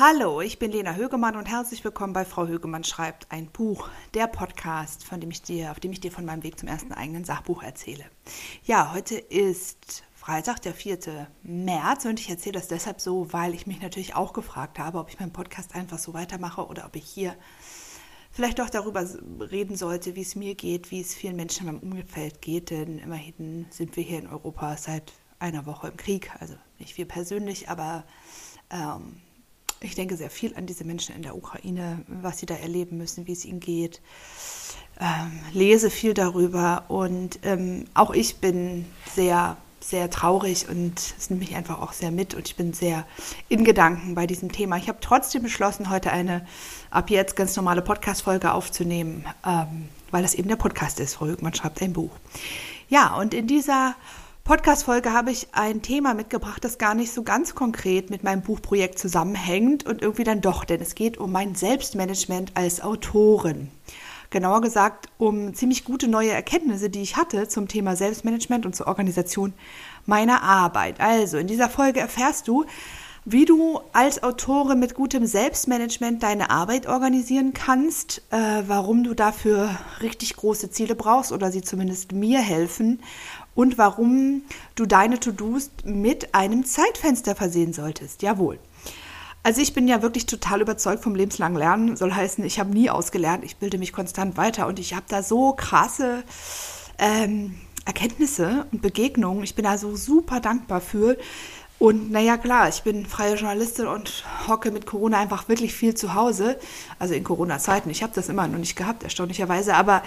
Hallo, ich bin Lena Högemann und herzlich willkommen bei Frau Högemann schreibt ein Buch, der Podcast, von dem ich dir, auf dem ich dir von meinem Weg zum ersten eigenen Sachbuch erzähle. Ja, heute ist Freitag, der 4. März und ich erzähle das deshalb so, weil ich mich natürlich auch gefragt habe, ob ich meinen Podcast einfach so weitermache oder ob ich hier vielleicht auch darüber reden sollte, wie es mir geht, wie es vielen Menschen in meinem Umfeld geht, denn immerhin sind wir hier in Europa seit einer Woche im Krieg, also nicht wir persönlich, aber ähm, ich denke sehr viel an diese Menschen in der Ukraine, was sie da erleben müssen, wie es ihnen geht. Ähm, lese viel darüber und ähm, auch ich bin sehr, sehr traurig und es nimmt mich einfach auch sehr mit und ich bin sehr in Gedanken bei diesem Thema. Ich habe trotzdem beschlossen, heute eine ab jetzt ganz normale Podcast-Folge aufzunehmen, ähm, weil das eben der Podcast ist. Frau Högmann schreibt ein Buch. Ja, und in dieser Podcast-Folge habe ich ein Thema mitgebracht, das gar nicht so ganz konkret mit meinem Buchprojekt zusammenhängt und irgendwie dann doch, denn es geht um mein Selbstmanagement als Autorin. Genauer gesagt um ziemlich gute neue Erkenntnisse, die ich hatte zum Thema Selbstmanagement und zur Organisation meiner Arbeit. Also in dieser Folge erfährst du, wie du als Autorin mit gutem Selbstmanagement deine Arbeit organisieren kannst, äh, warum du dafür richtig große Ziele brauchst oder sie zumindest mir helfen und warum du deine To-Dos mit einem Zeitfenster versehen solltest. Jawohl. Also ich bin ja wirklich total überzeugt vom lebenslangen Lernen. Soll heißen, ich habe nie ausgelernt, ich bilde mich konstant weiter und ich habe da so krasse ähm, Erkenntnisse und Begegnungen. Ich bin da so super dankbar für. Und naja, klar, ich bin freie Journalistin und hocke mit Corona einfach wirklich viel zu Hause. Also in Corona-Zeiten. Ich habe das immer noch nicht gehabt, erstaunlicherweise. Aber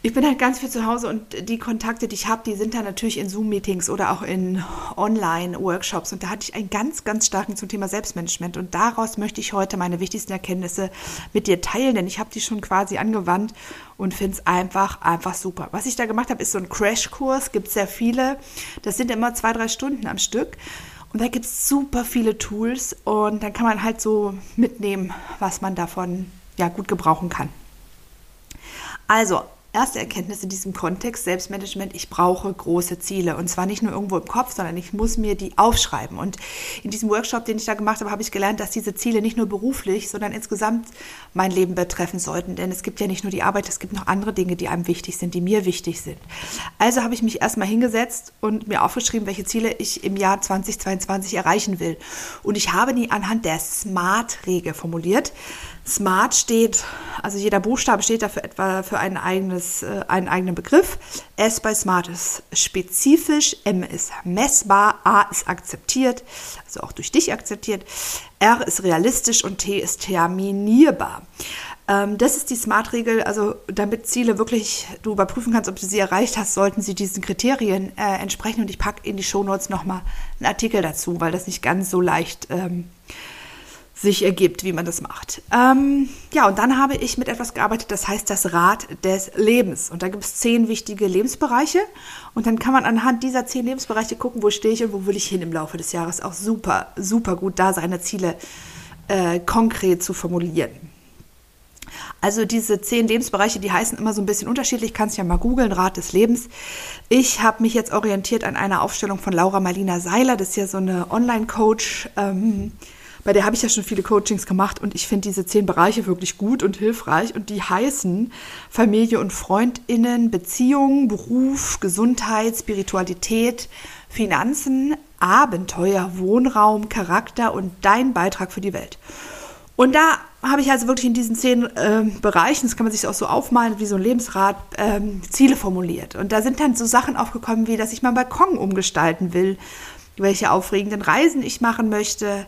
ich bin halt ganz viel zu Hause und die Kontakte, die ich habe, die sind dann natürlich in Zoom-Meetings oder auch in Online-Workshops. Und da hatte ich einen ganz, ganz starken zum Thema Selbstmanagement. Und daraus möchte ich heute meine wichtigsten Erkenntnisse mit dir teilen, denn ich habe die schon quasi angewandt und finde es einfach, einfach super. Was ich da gemacht habe, ist so ein Crashkurs, gibt sehr viele. Das sind immer zwei, drei Stunden am Stück. Und da gibt es super viele Tools und dann kann man halt so mitnehmen, was man davon ja gut gebrauchen kann. Also, erste Erkenntnis in diesem Kontext Selbstmanagement, ich brauche große Ziele. Und zwar nicht nur irgendwo im Kopf, sondern ich muss mir die aufschreiben. Und in diesem Workshop, den ich da gemacht habe, habe ich gelernt, dass diese Ziele nicht nur beruflich, sondern insgesamt mein Leben betreffen sollten. Denn es gibt ja nicht nur die Arbeit, es gibt noch andere Dinge, die einem wichtig sind, die mir wichtig sind. Also habe ich mich erstmal hingesetzt und mir aufgeschrieben, welche Ziele ich im Jahr 2022 erreichen will. Und ich habe die anhand der SMART-Regel formuliert. Smart steht, also jeder Buchstabe steht dafür etwa für ein eigenes, äh, einen eigenen Begriff. S bei Smart ist spezifisch, M ist messbar, A ist akzeptiert, also auch durch dich akzeptiert, R ist realistisch und T ist terminierbar. Ähm, das ist die Smart-Regel, also damit Ziele wirklich du überprüfen kannst, ob du sie erreicht hast, sollten sie diesen Kriterien äh, entsprechen. Und ich packe in die Shownotes nochmal einen Artikel dazu, weil das nicht ganz so leicht ähm, sich ergibt, wie man das macht. Ähm, ja, und dann habe ich mit etwas gearbeitet, das heißt das Rad des Lebens. Und da gibt es zehn wichtige Lebensbereiche. Und dann kann man anhand dieser zehn Lebensbereiche gucken, wo stehe ich und wo will ich hin im Laufe des Jahres. Auch super, super gut, da seine Ziele äh, konkret zu formulieren. Also diese zehn Lebensbereiche, die heißen immer so ein bisschen unterschiedlich. Kannst ja mal googeln, Rat des Lebens. Ich habe mich jetzt orientiert an einer Aufstellung von Laura Marlina Seiler. Das ist ja so eine Online-Coach. Ähm, bei der habe ich ja schon viele Coachings gemacht und ich finde diese zehn Bereiche wirklich gut und hilfreich und die heißen Familie und Freundinnen, Beziehungen, Beruf, Gesundheit, Spiritualität, Finanzen, Abenteuer, Wohnraum, Charakter und dein Beitrag für die Welt. Und da habe ich also wirklich in diesen zehn äh, Bereichen, das kann man sich auch so aufmalen, wie so ein Lebensrat, ähm, Ziele formuliert. Und da sind dann so Sachen aufgekommen, wie, dass ich meinen Balkon umgestalten will, welche aufregenden Reisen ich machen möchte,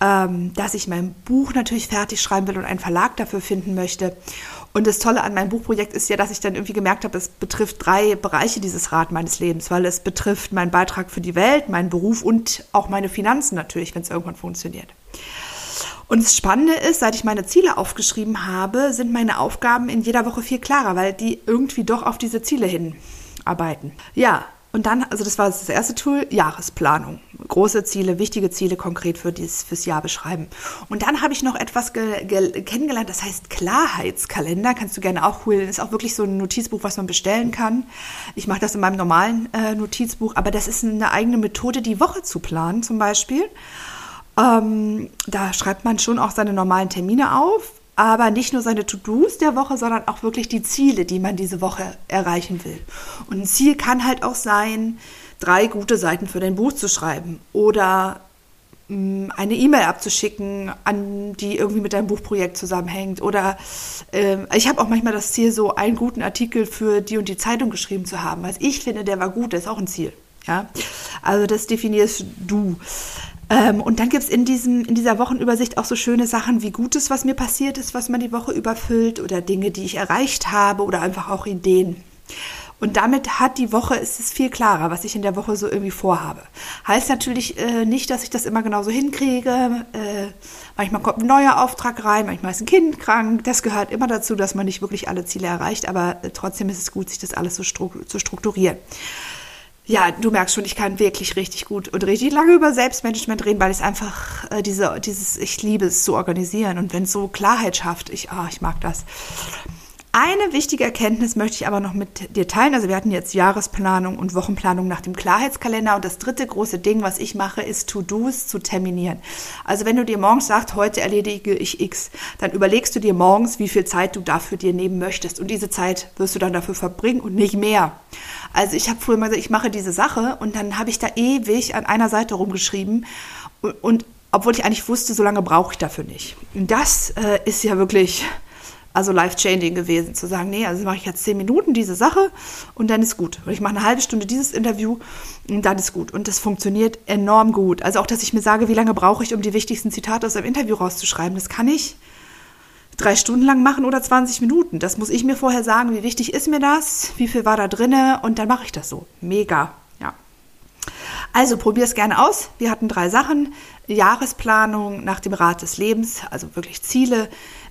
ähm, dass ich mein Buch natürlich fertig schreiben will und einen Verlag dafür finden möchte. Und das Tolle an meinem Buchprojekt ist ja, dass ich dann irgendwie gemerkt habe, es betrifft drei Bereiche dieses Rad meines Lebens, weil es betrifft meinen Beitrag für die Welt, meinen Beruf und auch meine Finanzen natürlich, wenn es irgendwann funktioniert. Und das Spannende ist, seit ich meine Ziele aufgeschrieben habe, sind meine Aufgaben in jeder Woche viel klarer, weil die irgendwie doch auf diese Ziele hinarbeiten. Ja, und dann, also das war das erste Tool, Jahresplanung. Große Ziele, wichtige Ziele konkret für dieses, fürs Jahr beschreiben. Und dann habe ich noch etwas kennengelernt, das heißt Klarheitskalender. Kannst du gerne auch holen. Ist auch wirklich so ein Notizbuch, was man bestellen kann. Ich mache das in meinem normalen äh, Notizbuch, aber das ist eine eigene Methode, die Woche zu planen zum Beispiel. Ähm, da schreibt man schon auch seine normalen Termine auf, aber nicht nur seine To-Dos der Woche, sondern auch wirklich die Ziele, die man diese Woche erreichen will. Und ein Ziel kann halt auch sein, drei gute Seiten für dein Buch zu schreiben oder mm, eine E-Mail abzuschicken, an die irgendwie mit deinem Buchprojekt zusammenhängt. Oder äh, ich habe auch manchmal das Ziel, so einen guten Artikel für die und die Zeitung geschrieben zu haben. Was ich finde, der war gut, das ist auch ein Ziel. Ja? Also das definierst du. Ähm, und dann gibt es in, in dieser Wochenübersicht auch so schöne Sachen wie Gutes, was mir passiert ist, was man die Woche überfüllt oder Dinge, die ich erreicht habe oder einfach auch Ideen. Und damit hat die Woche, ist es viel klarer, was ich in der Woche so irgendwie vorhabe. Heißt natürlich äh, nicht, dass ich das immer genauso hinkriege. Äh, manchmal kommt ein neuer Auftrag rein, manchmal ist ein Kind krank. Das gehört immer dazu, dass man nicht wirklich alle Ziele erreicht, aber äh, trotzdem ist es gut, sich das alles so stru zu strukturieren ja, du merkst schon, ich kann wirklich richtig gut und richtig lange über Selbstmanagement reden, weil ich einfach äh, diese, dieses, ich liebe es zu organisieren und wenn es so Klarheit schafft, ich, oh, ich mag das. Eine wichtige Erkenntnis möchte ich aber noch mit dir teilen. Also wir hatten jetzt Jahresplanung und Wochenplanung nach dem Klarheitskalender. Und das dritte große Ding, was ich mache, ist To-Dos zu terminieren. Also wenn du dir morgens sagst, heute erledige ich X, dann überlegst du dir morgens, wie viel Zeit du dafür dir nehmen möchtest. Und diese Zeit wirst du dann dafür verbringen und nicht mehr. Also ich habe früher mal gesagt, ich mache diese Sache und dann habe ich da ewig an einer Seite rumgeschrieben und, und obwohl ich eigentlich wusste, so lange brauche ich dafür nicht. Und das äh, ist ja wirklich also life-changing gewesen, zu sagen, nee, also mache ich jetzt zehn Minuten diese Sache und dann ist gut. Und ich mache eine halbe Stunde dieses Interview und dann ist gut. Und das funktioniert enorm gut. Also auch, dass ich mir sage, wie lange brauche ich, um die wichtigsten Zitate aus einem Interview rauszuschreiben. Das kann ich drei Stunden lang machen oder 20 Minuten. Das muss ich mir vorher sagen, wie wichtig ist mir das, wie viel war da drinne und dann mache ich das so. Mega, ja. Also probier es gerne aus. Wir hatten drei Sachen. Jahresplanung nach dem Rat des Lebens, also wirklich Ziele,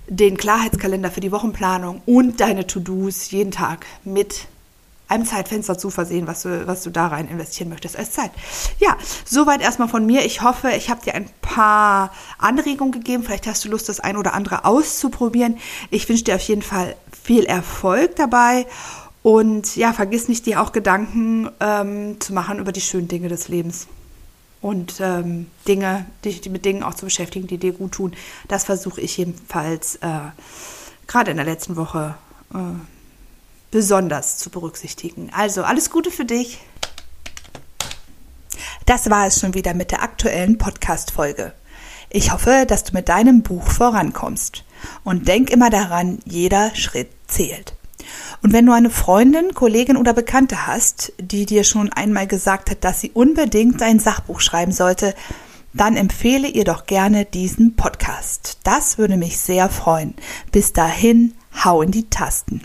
den Klarheitskalender für die Wochenplanung und deine To-Dos jeden Tag mit einem Zeitfenster zu versehen, was du, was du da rein investieren möchtest als Zeit. Ja, soweit erstmal von mir. Ich hoffe, ich habe dir ein paar Anregungen gegeben. Vielleicht hast du Lust, das ein oder andere auszuprobieren. Ich wünsche dir auf jeden Fall viel Erfolg dabei. Und ja, vergiss nicht, dir auch Gedanken ähm, zu machen über die schönen Dinge des Lebens und ähm, Dinge, dich mit Dingen auch zu beschäftigen, die dir gut tun. Das versuche ich jedenfalls äh, gerade in der letzten Woche äh, besonders zu berücksichtigen. Also alles Gute für dich. Das war es schon wieder mit der aktuellen Podcast-Folge. Ich hoffe, dass du mit deinem Buch vorankommst. Und denk immer daran, jeder Schritt zählt. Und wenn du eine Freundin, Kollegin oder Bekannte hast, die dir schon einmal gesagt hat, dass sie unbedingt ein Sachbuch schreiben sollte, dann empfehle ihr doch gerne diesen Podcast. Das würde mich sehr freuen. Bis dahin, hau in die Tasten.